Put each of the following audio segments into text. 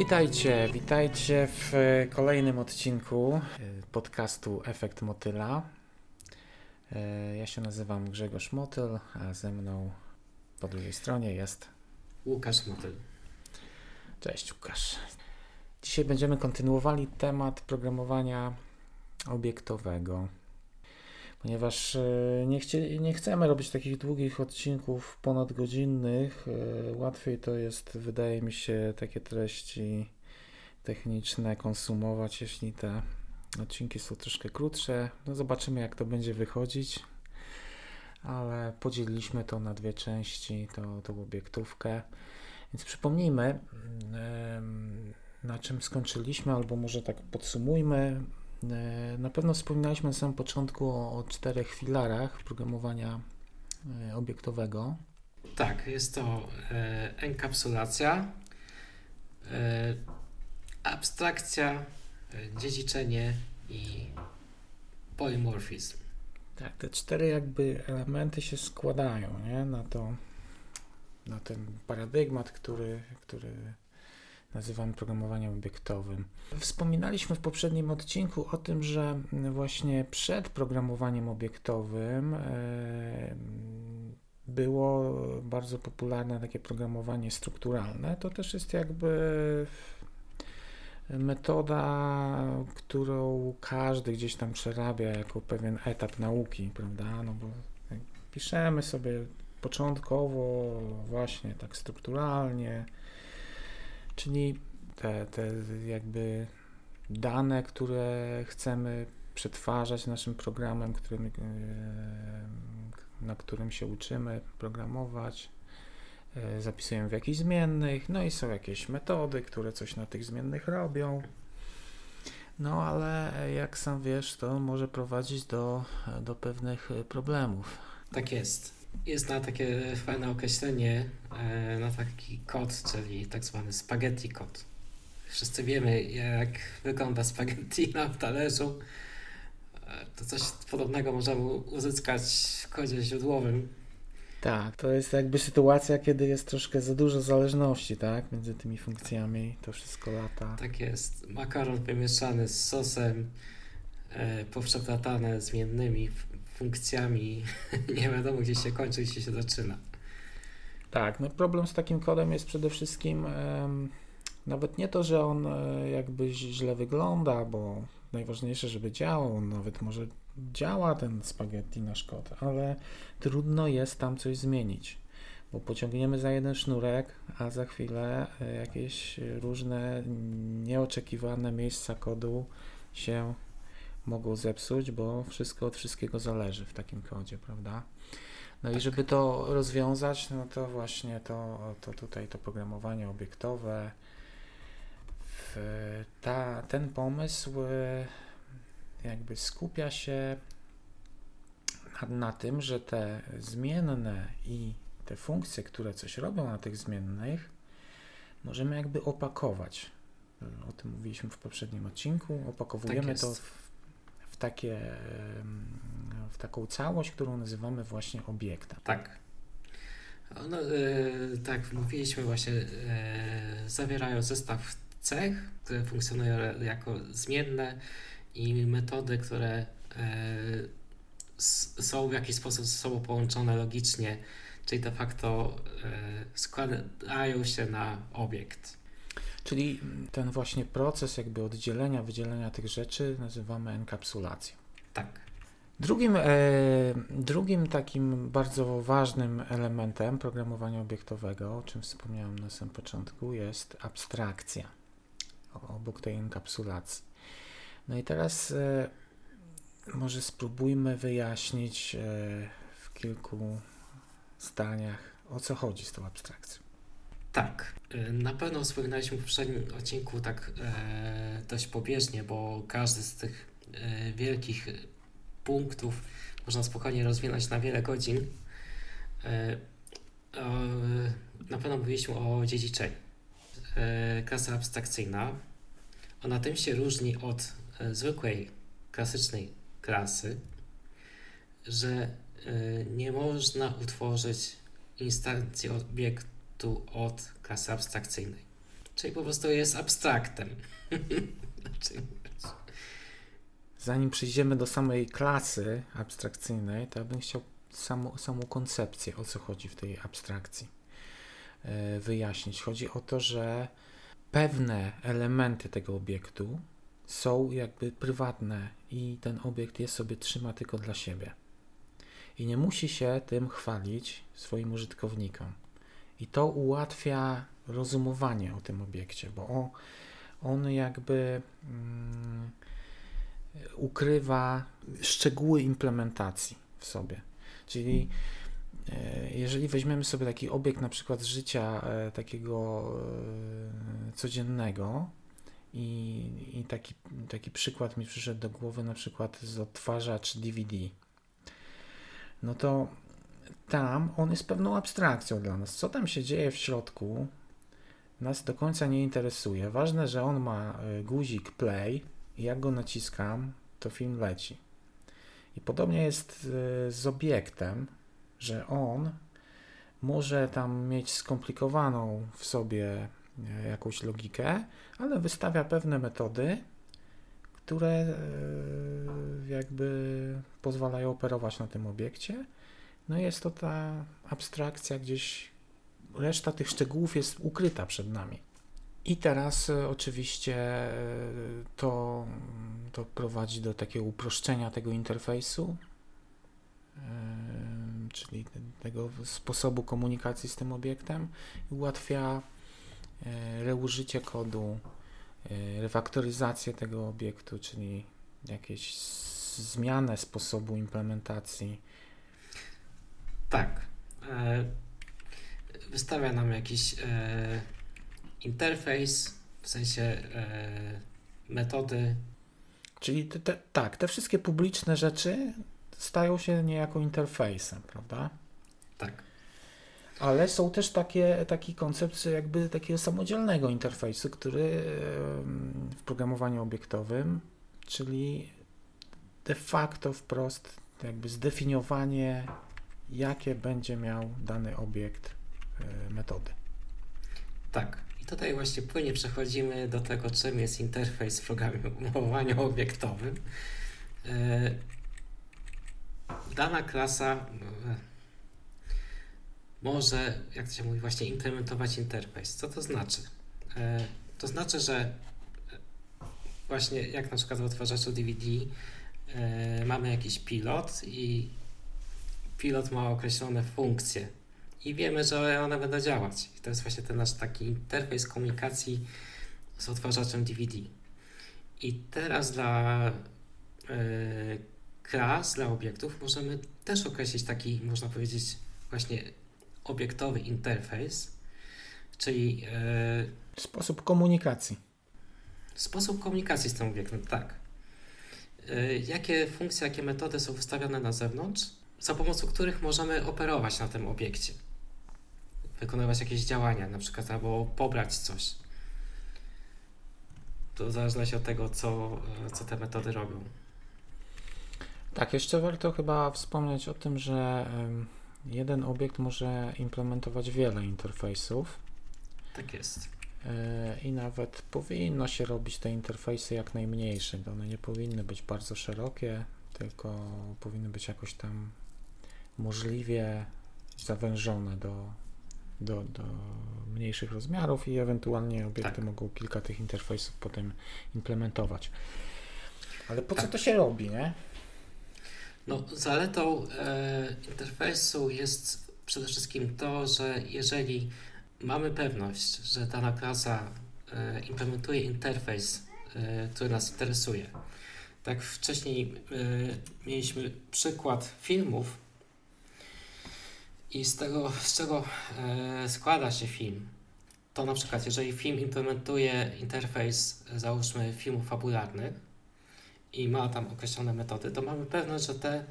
witajcie, witajcie w kolejnym odcinku e, podcastu Efekt Motyla. E, ja się nazywam Grzegorz Motyl, a ze mną po drugiej stronie jest Łukasz Motyl. Cześć Łukasz. Dzisiaj będziemy kontynuowali temat programowania obiektowego. Ponieważ e, nie, chcie, nie chcemy robić takich długich odcinków ponadgodzinnych, e, łatwiej to jest, wydaje mi się, takie treści techniczne konsumować, jeśli te odcinki są troszkę krótsze. No zobaczymy, jak to będzie wychodzić, ale podzieliliśmy to na dwie części, tą, tą obiektówkę. Więc przypomnijmy, na czym skończyliśmy, albo może tak podsumujmy. E, na pewno wspominaliśmy na samym początku o, o czterech filarach programowania e, obiektowego. Tak, jest to e, enkapsulacja, e, abstrakcja, e, dziedziczenie i polymorfizm. Tak, te cztery jakby elementy się składają nie? Na, to, na ten paradygmat, który, który nazywamy programowaniem obiektowym. Wspominaliśmy w poprzednim odcinku o tym, że właśnie przed programowaniem obiektowym e, było bardzo popularne takie programowanie strukturalne. To też jest jakby metoda, którą każdy gdzieś tam przerabia jako pewien etap nauki, prawda? No bo piszemy sobie początkowo właśnie tak strukturalnie, czyli te, te jakby dane, które chcemy przetwarzać naszym programem, którym, e, na którym się uczymy programować, e, zapisujemy w jakichś zmiennych, no i są jakieś metody, które coś na tych zmiennych robią. No ale jak sam wiesz, to może prowadzić do, do pewnych problemów. Tak jest jest na takie fajne określenie, e, na taki kod, czyli tak zwany spaghetti kod. Wszyscy wiemy, jak wygląda spaghetti na talerzu. E, to coś podobnego możemy uzyskać w kodzie źródłowym. Tak, to jest jakby sytuacja, kiedy jest troszkę za dużo zależności, tak, między tymi funkcjami, to wszystko lata. Tak jest. Makaron wymieszany z sosem, e, powszeplatane zmiennymi funkcjami. Nie wiadomo, gdzie się kończy, gdzie się zaczyna. Tak, no problem z takim kodem jest przede wszystkim nawet nie to, że on e, jakby źle wygląda, bo najważniejsze, żeby działał, on nawet może działa ten spaghetti nasz kod, ale trudno jest tam coś zmienić, bo pociągniemy za jeden sznurek, a za chwilę e, jakieś różne nieoczekiwane miejsca kodu się mogą zepsuć, bo wszystko od wszystkiego zależy w takim kodzie, prawda? No tak. i żeby to rozwiązać, no to właśnie to, to tutaj to programowanie obiektowe, ta, ten pomysł e, jakby skupia się na, na tym, że te zmienne i te funkcje, które coś robią na tych zmiennych, możemy jakby opakować. O tym mówiliśmy w poprzednim odcinku. Opakowujemy tak to w takie, w taką całość, którą nazywamy właśnie obiektem. Tak. No, e, tak, mówiliśmy właśnie, e, zawierają zestaw cech, które funkcjonują jako zmienne i metody, które e, są w jakiś sposób ze sobą połączone logicznie, czyli de facto składają się na obiekt. Czyli ten właśnie proces jakby oddzielenia, wydzielenia tych rzeczy nazywamy enkapsulacją. Tak. Drugim, e, drugim takim bardzo ważnym elementem programowania obiektowego, o czym wspomniałem na samym początku, jest abstrakcja obok tej enkapsulacji. No i teraz e, może spróbujmy wyjaśnić e, w kilku zdaniach, o co chodzi z tą abstrakcją. Tak, e, na pewno wspominaliśmy w poprzednim odcinku tak e, dość pobieżnie, bo każdy z tych e, wielkich punktów można spokojnie rozwinąć na wiele godzin. E, na pewno mówiliśmy o dziedziczeniu. Klasa abstrakcyjna, ona tym się różni od zwykłej, klasycznej klasy, że nie można utworzyć instancji obiektu od klasy abstrakcyjnej. czyli po prostu jest abstraktem. Zanim przejdziemy do samej klasy abstrakcyjnej, to ja bym chciał samą, samą koncepcję, o co chodzi w tej abstrakcji, e, wyjaśnić. Chodzi o to, że pewne elementy tego obiektu są jakby prywatne i ten obiekt je sobie trzyma tylko dla siebie. I nie musi się tym chwalić swoim użytkownikom. I to ułatwia rozumowanie o tym obiekcie, bo on, on jakby mm, ukrywa szczegóły implementacji w sobie. Czyli e, jeżeli weźmiemy sobie taki obiekt na przykład życia e, takiego e, codziennego i, i taki, taki przykład mi przyszedł do głowy na przykład z odtwarzacz DVD, no to tam on jest pewną abstrakcją dla nas. Co tam się dzieje w środku, nas do końca nie interesuje. Ważne, że on ma guzik play i jak go naciskam, to film leci. I podobnie jest e, z obiektem, że on może tam mieć skomplikowaną w sobie e, jakąś logikę, ale wystawia pewne metody, które e, jakby pozwalają operować na tym obiekcie. No jest to ta abstrakcja gdzieś, reszta tych szczegółów jest ukryta przed nami. I teraz e, oczywiście e, to, to prowadzi do takiego uproszczenia tego interfejsu, e, czyli tego sposobu komunikacji z tym obiektem ułatwia reużycie kodu, refaktoryzację tego obiektu, czyli jakieś zmianę sposobu implementacji. Tak. Wystawia nam jakiś interfejs, w sensie e, metody. Czyli te, te, tak, te wszystkie publiczne rzeczy stają się niejako interfejsem, prawda? Tak. Ale są też takie, takie koncepcje jakby takiego samodzielnego interfejsu, który w programowaniu obiektowym, czyli de facto wprost jakby zdefiniowanie, jakie będzie miał dany obiekt e, metody. Tak. Tutaj właśnie płynnie przechodzimy do tego, czym jest interfejs w programowaniu obiektowym. E, dana klasa e, może, jak to się mówi, właśnie implementować interfejs. Co to znaczy? To znaczy, że właśnie jak na przykład w odtwarzaczu DVD mamy jakiś pilot i pilot ma określone funkcje i wiemy, że one będą działać. I to jest właśnie ten nasz taki interfejs komunikacji z odtwarzaczem DVD. I teraz dla yy, klas, dla obiektów możemy też określić taki, można powiedzieć, właśnie obiektowy interfejs, czyli yy, sposób komunikacji. Sposób komunikacji z tym obiektem, tak. Yy, jakie funkcje, jakie metody są wystawione na zewnątrz, za pomocą których możemy operować na tym obiekcie wykonywać jakieś działania, na przykład albo pobrać coś. To w zależności od tego, co, co te metody robią. Tak, jeszcze warto chyba wspomnieć o tym, że jeden obiekt może implementować wiele interfejsów. Tak jest. E, I nawet powinno się robić te interfejsy jak najmniejsze. One nie powinny być bardzo szerokie, tylko powinny być jakoś tam możliwie zawężone do, do, do mniejszych rozmiarów i ewentualnie obiekty tak. mogą kilka tych interfejsów potem implementować. Ale po co tak. to się robi, nie? No, zaletą e, interfejsu jest przede wszystkim to, że jeżeli mamy pewność, że dana klasa e, implementuje interfejs, e, który nas interesuje. Tak wcześniej e, mieliśmy przykład filmów, i z tego, z czego e, składa się film, to na przykład, jeżeli film implementuje interfejs, załóżmy, filmów fabularnych i ma tam określone metody, to mamy pewność, że te,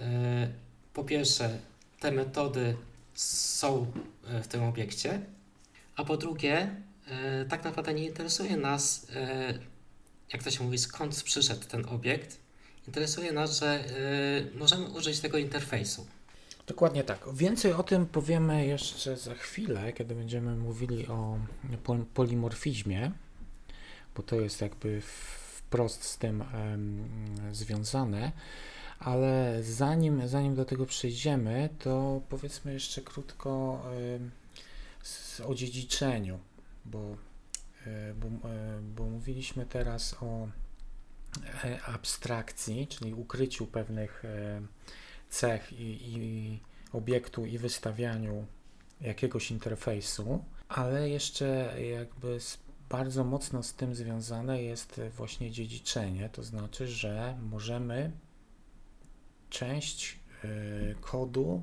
e, po pierwsze, te metody są e, w tym obiekcie, a po drugie, e, tak naprawdę nie interesuje nas, e, jak to się mówi, skąd przyszedł ten obiekt. Interesuje nas, że e, możemy użyć tego interfejsu. Dokładnie tak. Więcej o tym powiemy jeszcze za chwilę, kiedy będziemy mówili o polimorfizmie, bo to jest jakby wprost z tym um, związane. Ale zanim, zanim do tego przejdziemy, to powiedzmy jeszcze krótko um, o dziedziczeniu, bo, e, bo, e, bo mówiliśmy teraz o e, abstrakcji, czyli ukryciu pewnych cech i, i obiektu i wystawianiu jakiegoś interfejsu, ale jeszcze jakby bardzo mocno z tym związane jest właśnie dziedziczenie, to znaczy, że możemy część y, kodu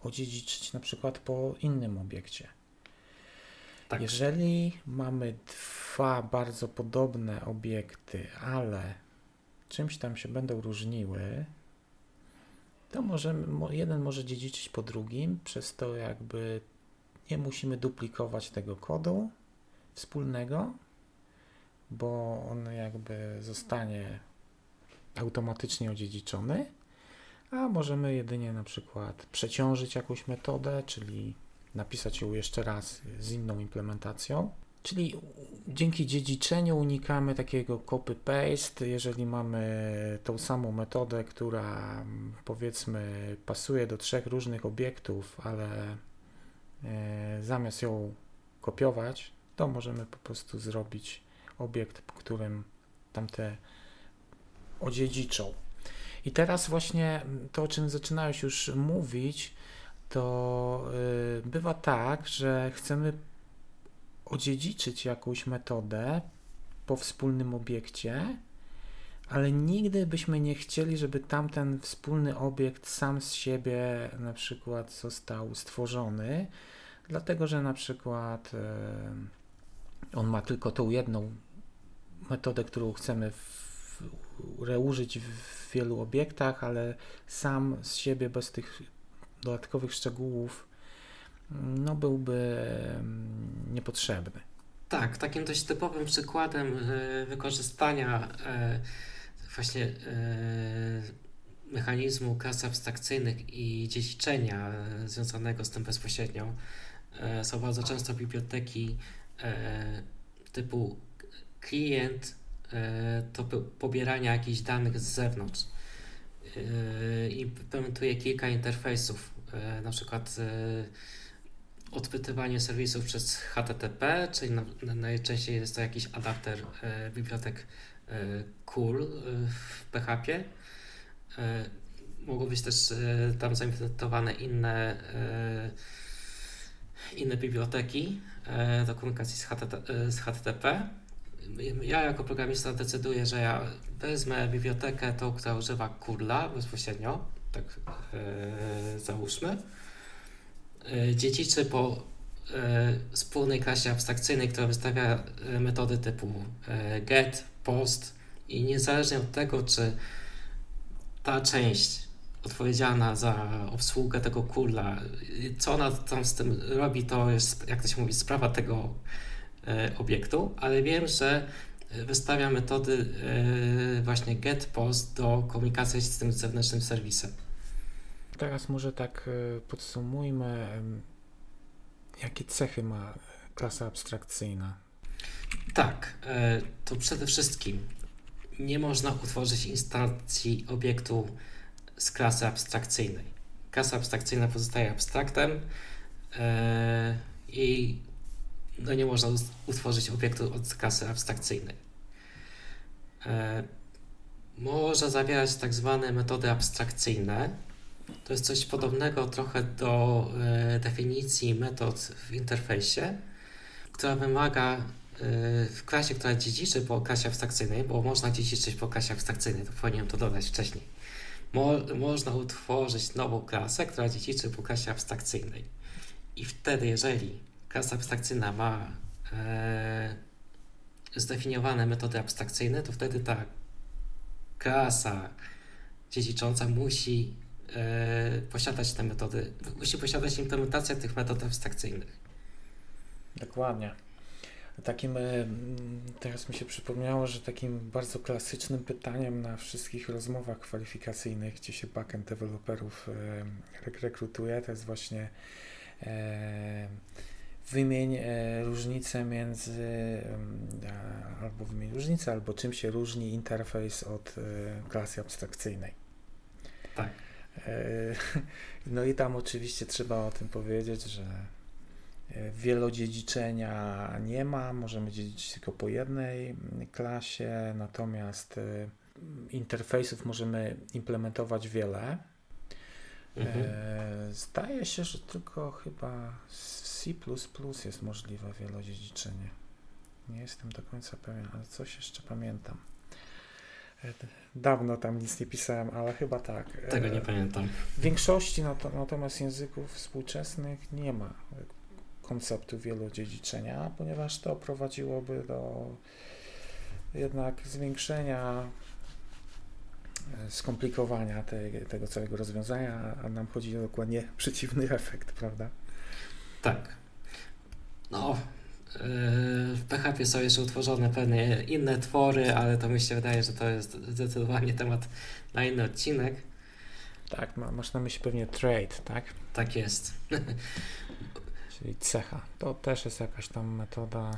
odziedziczyć na przykład po innym obiekcie. Tak. Jeżeli mamy dwa bardzo podobne obiekty, ale czymś tam się będą różniły, to możemy, jeden może dziedziczyć po drugim, przez to jakby nie musimy duplikować tego kodu wspólnego, bo on jakby zostanie automatycznie odziedziczony, a możemy jedynie na przykład przeciążyć jakąś metodę, czyli napisać ją jeszcze raz z inną implementacją. Czyli dzięki dziedziczeniu unikamy takiego copy-paste. Jeżeli mamy tą samą metodę, która powiedzmy pasuje do trzech różnych obiektów, ale e, zamiast ją kopiować, to możemy po prostu zrobić obiekt, którym tamte odziedziczą. I teraz właśnie to, o czym zaczynałeś już mówić, to y, bywa tak, że chcemy odziedziczyć jakąś metodę po wspólnym obiekcie, ale nigdy byśmy nie chcieli, żeby tamten wspólny obiekt sam z siebie na przykład został stworzony, dlatego że na przykład y, on ma tylko tą jedną metodę, którą chcemy w, reużyć w wielu obiektach, ale sam z siebie bez tych dodatkowych szczegółów no byłby niepotrzebny. Tak, takim dość typowym przykładem e, wykorzystania e, właśnie e, mechanizmu klas abstrakcyjnych i dziedziczenia związanego z tym bezpośrednio są bardzo często biblioteki typu klient to pobierania jakichś danych z zewnątrz implementuje kilka interfejsów, na przykład odpytywanie serwisów przez HTTP, czyli na, na, najczęściej jest to jakiś adapter e, bibliotek e, cool e, w PHP. E, mogą być też e, tam zaimplementowane inne, e, inne biblioteki do komunikacji z, HTTP, z HTTP. Ja jako programista decyduję, że ja wezmę bibliotekę tą, która używa curla bezpośrednio, tak załóżmy dziedziczy po e, wspólnej klasie abstrakcyjnej, która wystawia e, metody typu get, post i niezależnie od tego, czy ta część odpowiedzialna za obsługę tego kurla, co ona tam z tym robi, to jest, jak to się mówi, sprawa tego obiektu, ale wiem, że wystawia metody właśnie get, post do komunikacji z tym zewnętrznym serwisem. Teraz może tak e, podsumujmy, jakie cechy ma klasa abstrakcyjna. Tak, e, to przede wszystkim nie można utworzyć instancji obiektu z klasy abstrakcyjnej. Klasa abstrakcyjna pozostaje abstraktem e, i no nie można utworzyć obiektu od klasy abstrakcyjnej. Można zawierać tak zwane metody abstrakcyjne, to jest coś podobnego trochę do e, definicji metod w interfejsie, która wymaga e, w klasie, która dziedziczy po klasie abstrakcyjnej, bo można dziedziczyć po klasie abstrakcyjnej, to powinienem to dodać wcześniej. Mo można utworzyć nową klasę, która dziedziczy po klasie abstrakcyjnej. I wtedy, jeżeli klasa abstrakcyjna ma e, zdefiniowane metody abstrakcyjne, to wtedy ta klasa dziedzicząca musi posiadać te metody, musi posiadać implementację tych metod abstrakcyjnych. Dokładnie. Takim, teraz mi się przypomniało, że takim bardzo klasycznym pytaniem na wszystkich rozmowach kwalifikacyjnych, gdzie się backend deweloperów rekrutuje, to jest właśnie wymień e, różnicę między, albo wymień różnicę, albo czym się różni interfejs od e, klasy abstrakcyjnej. Tak. E, no i tam oczywiście trzeba o tym powiedzieć, że wielodziedziczenia nie ma, możemy dziedziczyć tylko po jednej klasie, natomiast interfejsów możemy implementować wiele. Mhm. Zdaje się, że tylko chyba C jest możliwe wielodziedziczenie. Nie jestem do końca pewien, ale coś jeszcze pamiętam. E, dawno tam nic nie pisałem, ale chyba tak. Tego nie pamiętam. W większości natomiast języków współczesnych nie ma konceptu wielodziedziczenia, ponieważ to prowadziłoby do jednak zwiększenia e, skomplikowania te, tego całego rozwiązania, a nam chodzi o dokładnie przeciwny efekt, prawda? Tak. No, w PHP są jeszcze utworzone pewne inne twory, ale to mi się wydaje, że to jest zdecydowanie temat na inny odcinek. Tak, masz na myśli pewnie trade, tak? Tak jest. Czyli cecha. To też jest jakaś tam metoda,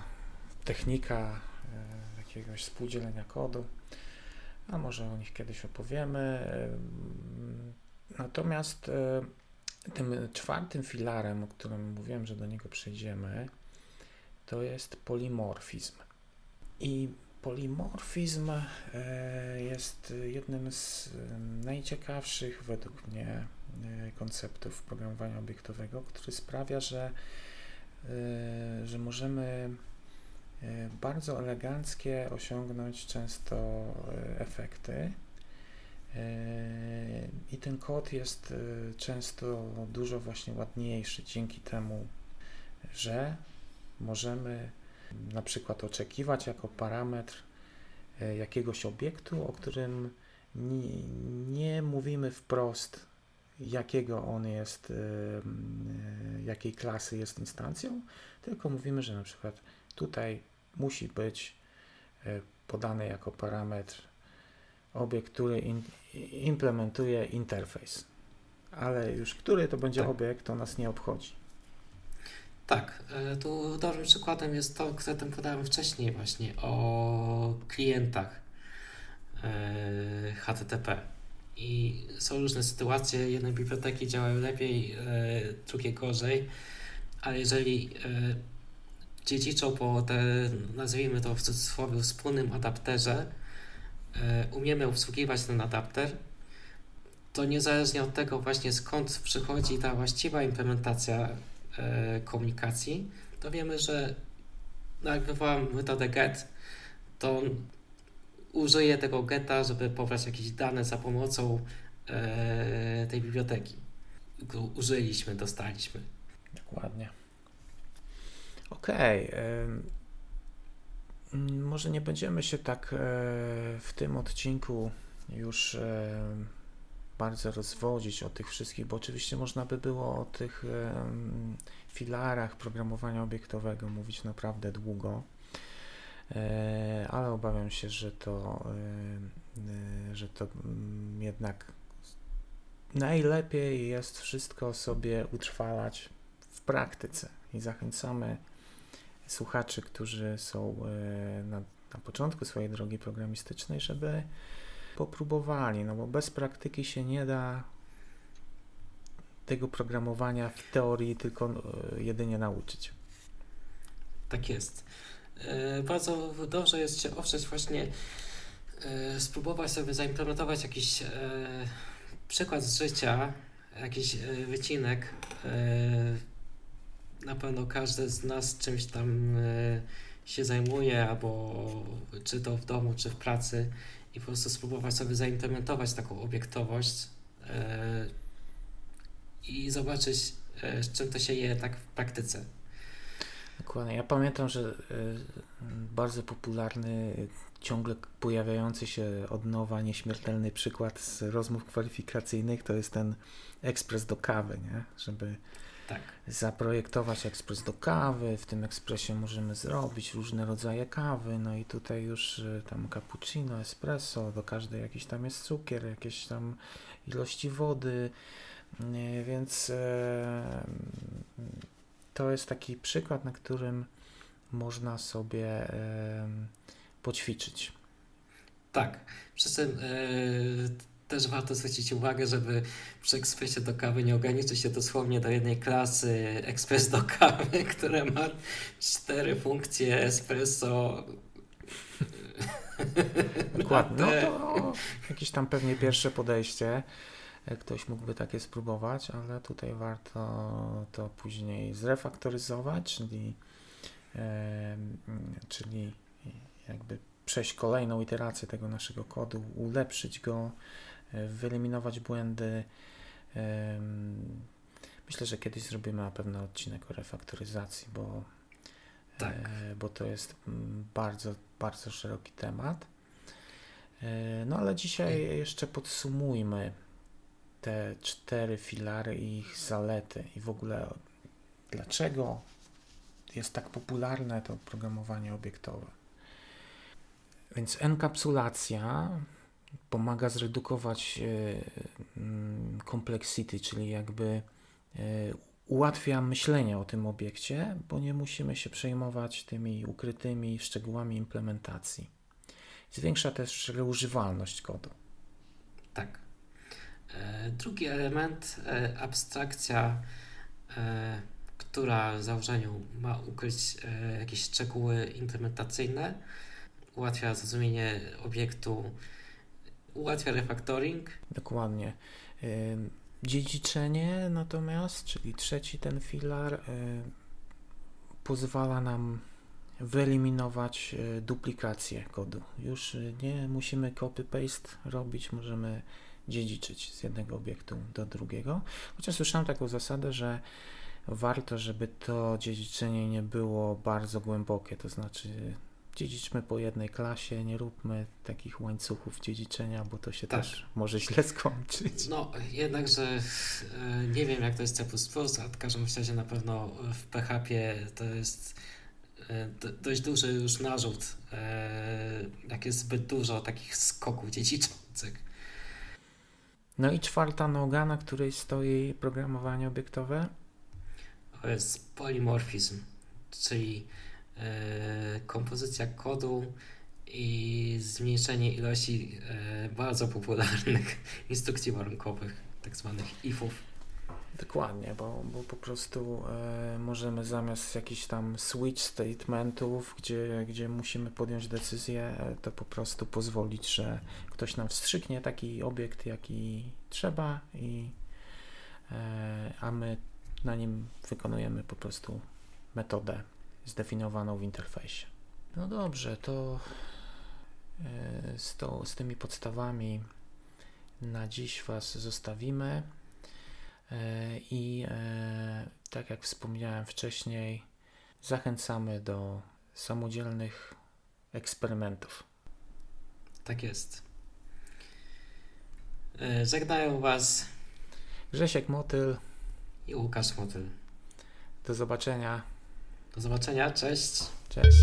technika e, jakiegoś współdzielenia kodu. A może o nich kiedyś opowiemy. E, natomiast e, tym czwartym filarem, o którym mówiłem, że do niego przejdziemy, to jest polimorfizm. I polimorfizm e, jest jednym z najciekawszych według mnie e, konceptów programowania obiektowego, który sprawia, że, e, że możemy bardzo eleganckie osiągnąć często efekty i ten kod jest często dużo właśnie ładniejszy dzięki temu, że możemy na przykład oczekiwać jako parametr e, jakiegoś obiektu, o którym nie, nie mówimy wprost, jakiego on jest, e, jakiej klasy jest instancją, tylko mówimy, że na przykład tutaj musi być podany jako parametr obiekt, który in, implementuje interfejs. Ale już który to będzie tak. obiekt, to nas nie obchodzi. Tak, e, tu dobrym przykładem jest to, które tam podałem wcześniej właśnie o klientach e, HTTP. I są różne sytuacje, jedne biblioteki działają lepiej, e, drugie gorzej, ale jeżeli dziedziczą po te, nazwijmy to w cudzysłowie, wspólnym adapterze, umiemy obsługiwać ten adapter, to niezależnie od tego właśnie skąd przychodzi ta właściwa implementacja komunikacji, to wiemy, że jak wywołam metodę get, to on użyje tego geta, żeby pobrać jakieś dane za pomocą e, tej biblioteki. Użyliśmy, dostaliśmy. Dokładnie. Okej. Okay. Może nie będziemy się tak e, w tym odcinku już e, bardzo rozwodzić o tych wszystkich, bo oczywiście można by było o tych e, filarach programowania obiektowego mówić naprawdę długo, ale obawiam się, że to, że to mm, jednak najlepiej jest wszystko sobie utrwalać w praktyce. I zachęcamy słuchaczy, którzy są e, na, na początku swojej drogi programistycznej, żeby popróbowali, no bo bez praktyki się nie da tego programowania w teorii tylko e, jedynie nauczyć. Tak jest. E, bardzo dobrze jest się oprzeć właśnie, spróbować sobie zaimplementować jakiś przykład z życia, jakiś wycinek na pewno każdy z nas czymś tam e, się zajmuje, albo czy to w domu, czy w pracy, i po prostu spróbować sobie zaimplementować taką obiektowość e, i zobaczyć, e, z czym to się je tak w praktyce. Dokładnie. Ja pamiętam, że bardzo popularny, ciągle pojawiający się od nowa nieśmiertelny przykład z rozmów kwalifikacyjnych to jest ten ekspres do kawy, nie? Żeby Tak. zaprojektować ekspres do kawy. W tym ekspresie możemy zrobić różne rodzaje kawy. No i tutaj już y, tam cappuccino, espresso, do każdej jakiś tam jest cukier, jakieś tam ilości wody. Więc e, to jest taki przykład, na którym można sobie poćwiczyć. Tak. Przy czym e, też warto zwrócić uwagę, żeby przy ekspresie do kawy nie ograniczyć się dosłownie do jednej klasy ekspres do kawy, które ma cztery funkcje espresso. Dokładnie. No to jakieś tam pewnie pierwsze podejście. Ktoś mógłby takie spróbować, ale tutaj warto to później zrefaktoryzować, czyli, czyli jakby przejść kolejną iterację tego naszego kodu, ulepszyć go, wyeliminować błędy. Myślę, że kiedyś zrobimy na pewno odcinek o refaktoryzacji, bo, Tak. e, bo to jest mm, bardzo, bardzo szeroki temat. E, No ale dzisiaj jeszcze podsumujmy te cztery filary i ich zalety i w ogóle dlaczego jest tak popularne to programowanie obiektowe. Więc enkapsulacja pomaga zredukować e, mm, complexity, czyli jakby e, ułatwia myślenie o tym obiekcie, bo nie musimy się przejmować tymi ukrytymi szczegółami implementacji. Zwiększa też reużywalność kodu. Tak. E, Drugi element, abstrakcja, która w założeniu ma ukryć jakieś szczegóły implementacyjne, ułatwia zrozumienie obiektu, ułatwia refactoring. Dokładnie. Dziedziczenie natomiast, czyli trzeci ten filar, y, pozwala nam wyeliminować y, duplikację kodu. Już y, nie musimy copy-paste robić, możemy dziedziczyć z jednego obiektu do drugiego. Chociaż słyszałem taką zasadę, że warto, żeby to dziedziczenie nie było bardzo głębokie, to znaczy dziedziczmy po jednej klasie, nie róbmy takich łańcuchów dziedziczenia, bo to się Tak. też może źle skończyć. No, jednakże e, nie wiem jak to jest C++, a w każdym razie na pewno w PHP to jest e, do, dość duży już narzut, e, jak jest zbyt dużo takich skoków dziedziczących. No i czwarta noga, na której stoi programowanie obiektowe. To jest polymorfizm, czyli kompozycja kodu i zmniejszenie ilości e, bardzo popularnych instrukcji warunkowych, tak zwanych ifów. Dokładnie, bo, bo po prostu e, możemy zamiast jakichś tam switch statementów, gdzie, gdzie musimy podjąć decyzję, e, to po prostu pozwolić, że ktoś nam wstrzyknie taki obiekt, jaki trzeba, i, e, a my na nim wykonujemy po prostu metodę zdefiniowaną w interfejsie. No dobrze, to e, z, to, z tymi podstawami na dziś Was zostawimy. E, I e, tak jak wspomniałem wcześniej, zachęcamy do samodzielnych eksperymentów. Tak jest. Żegnają Was Grzesiek Motyl, i Łukasz Motyl. do zobaczenia. Do zobaczenia, cześć. Cześć.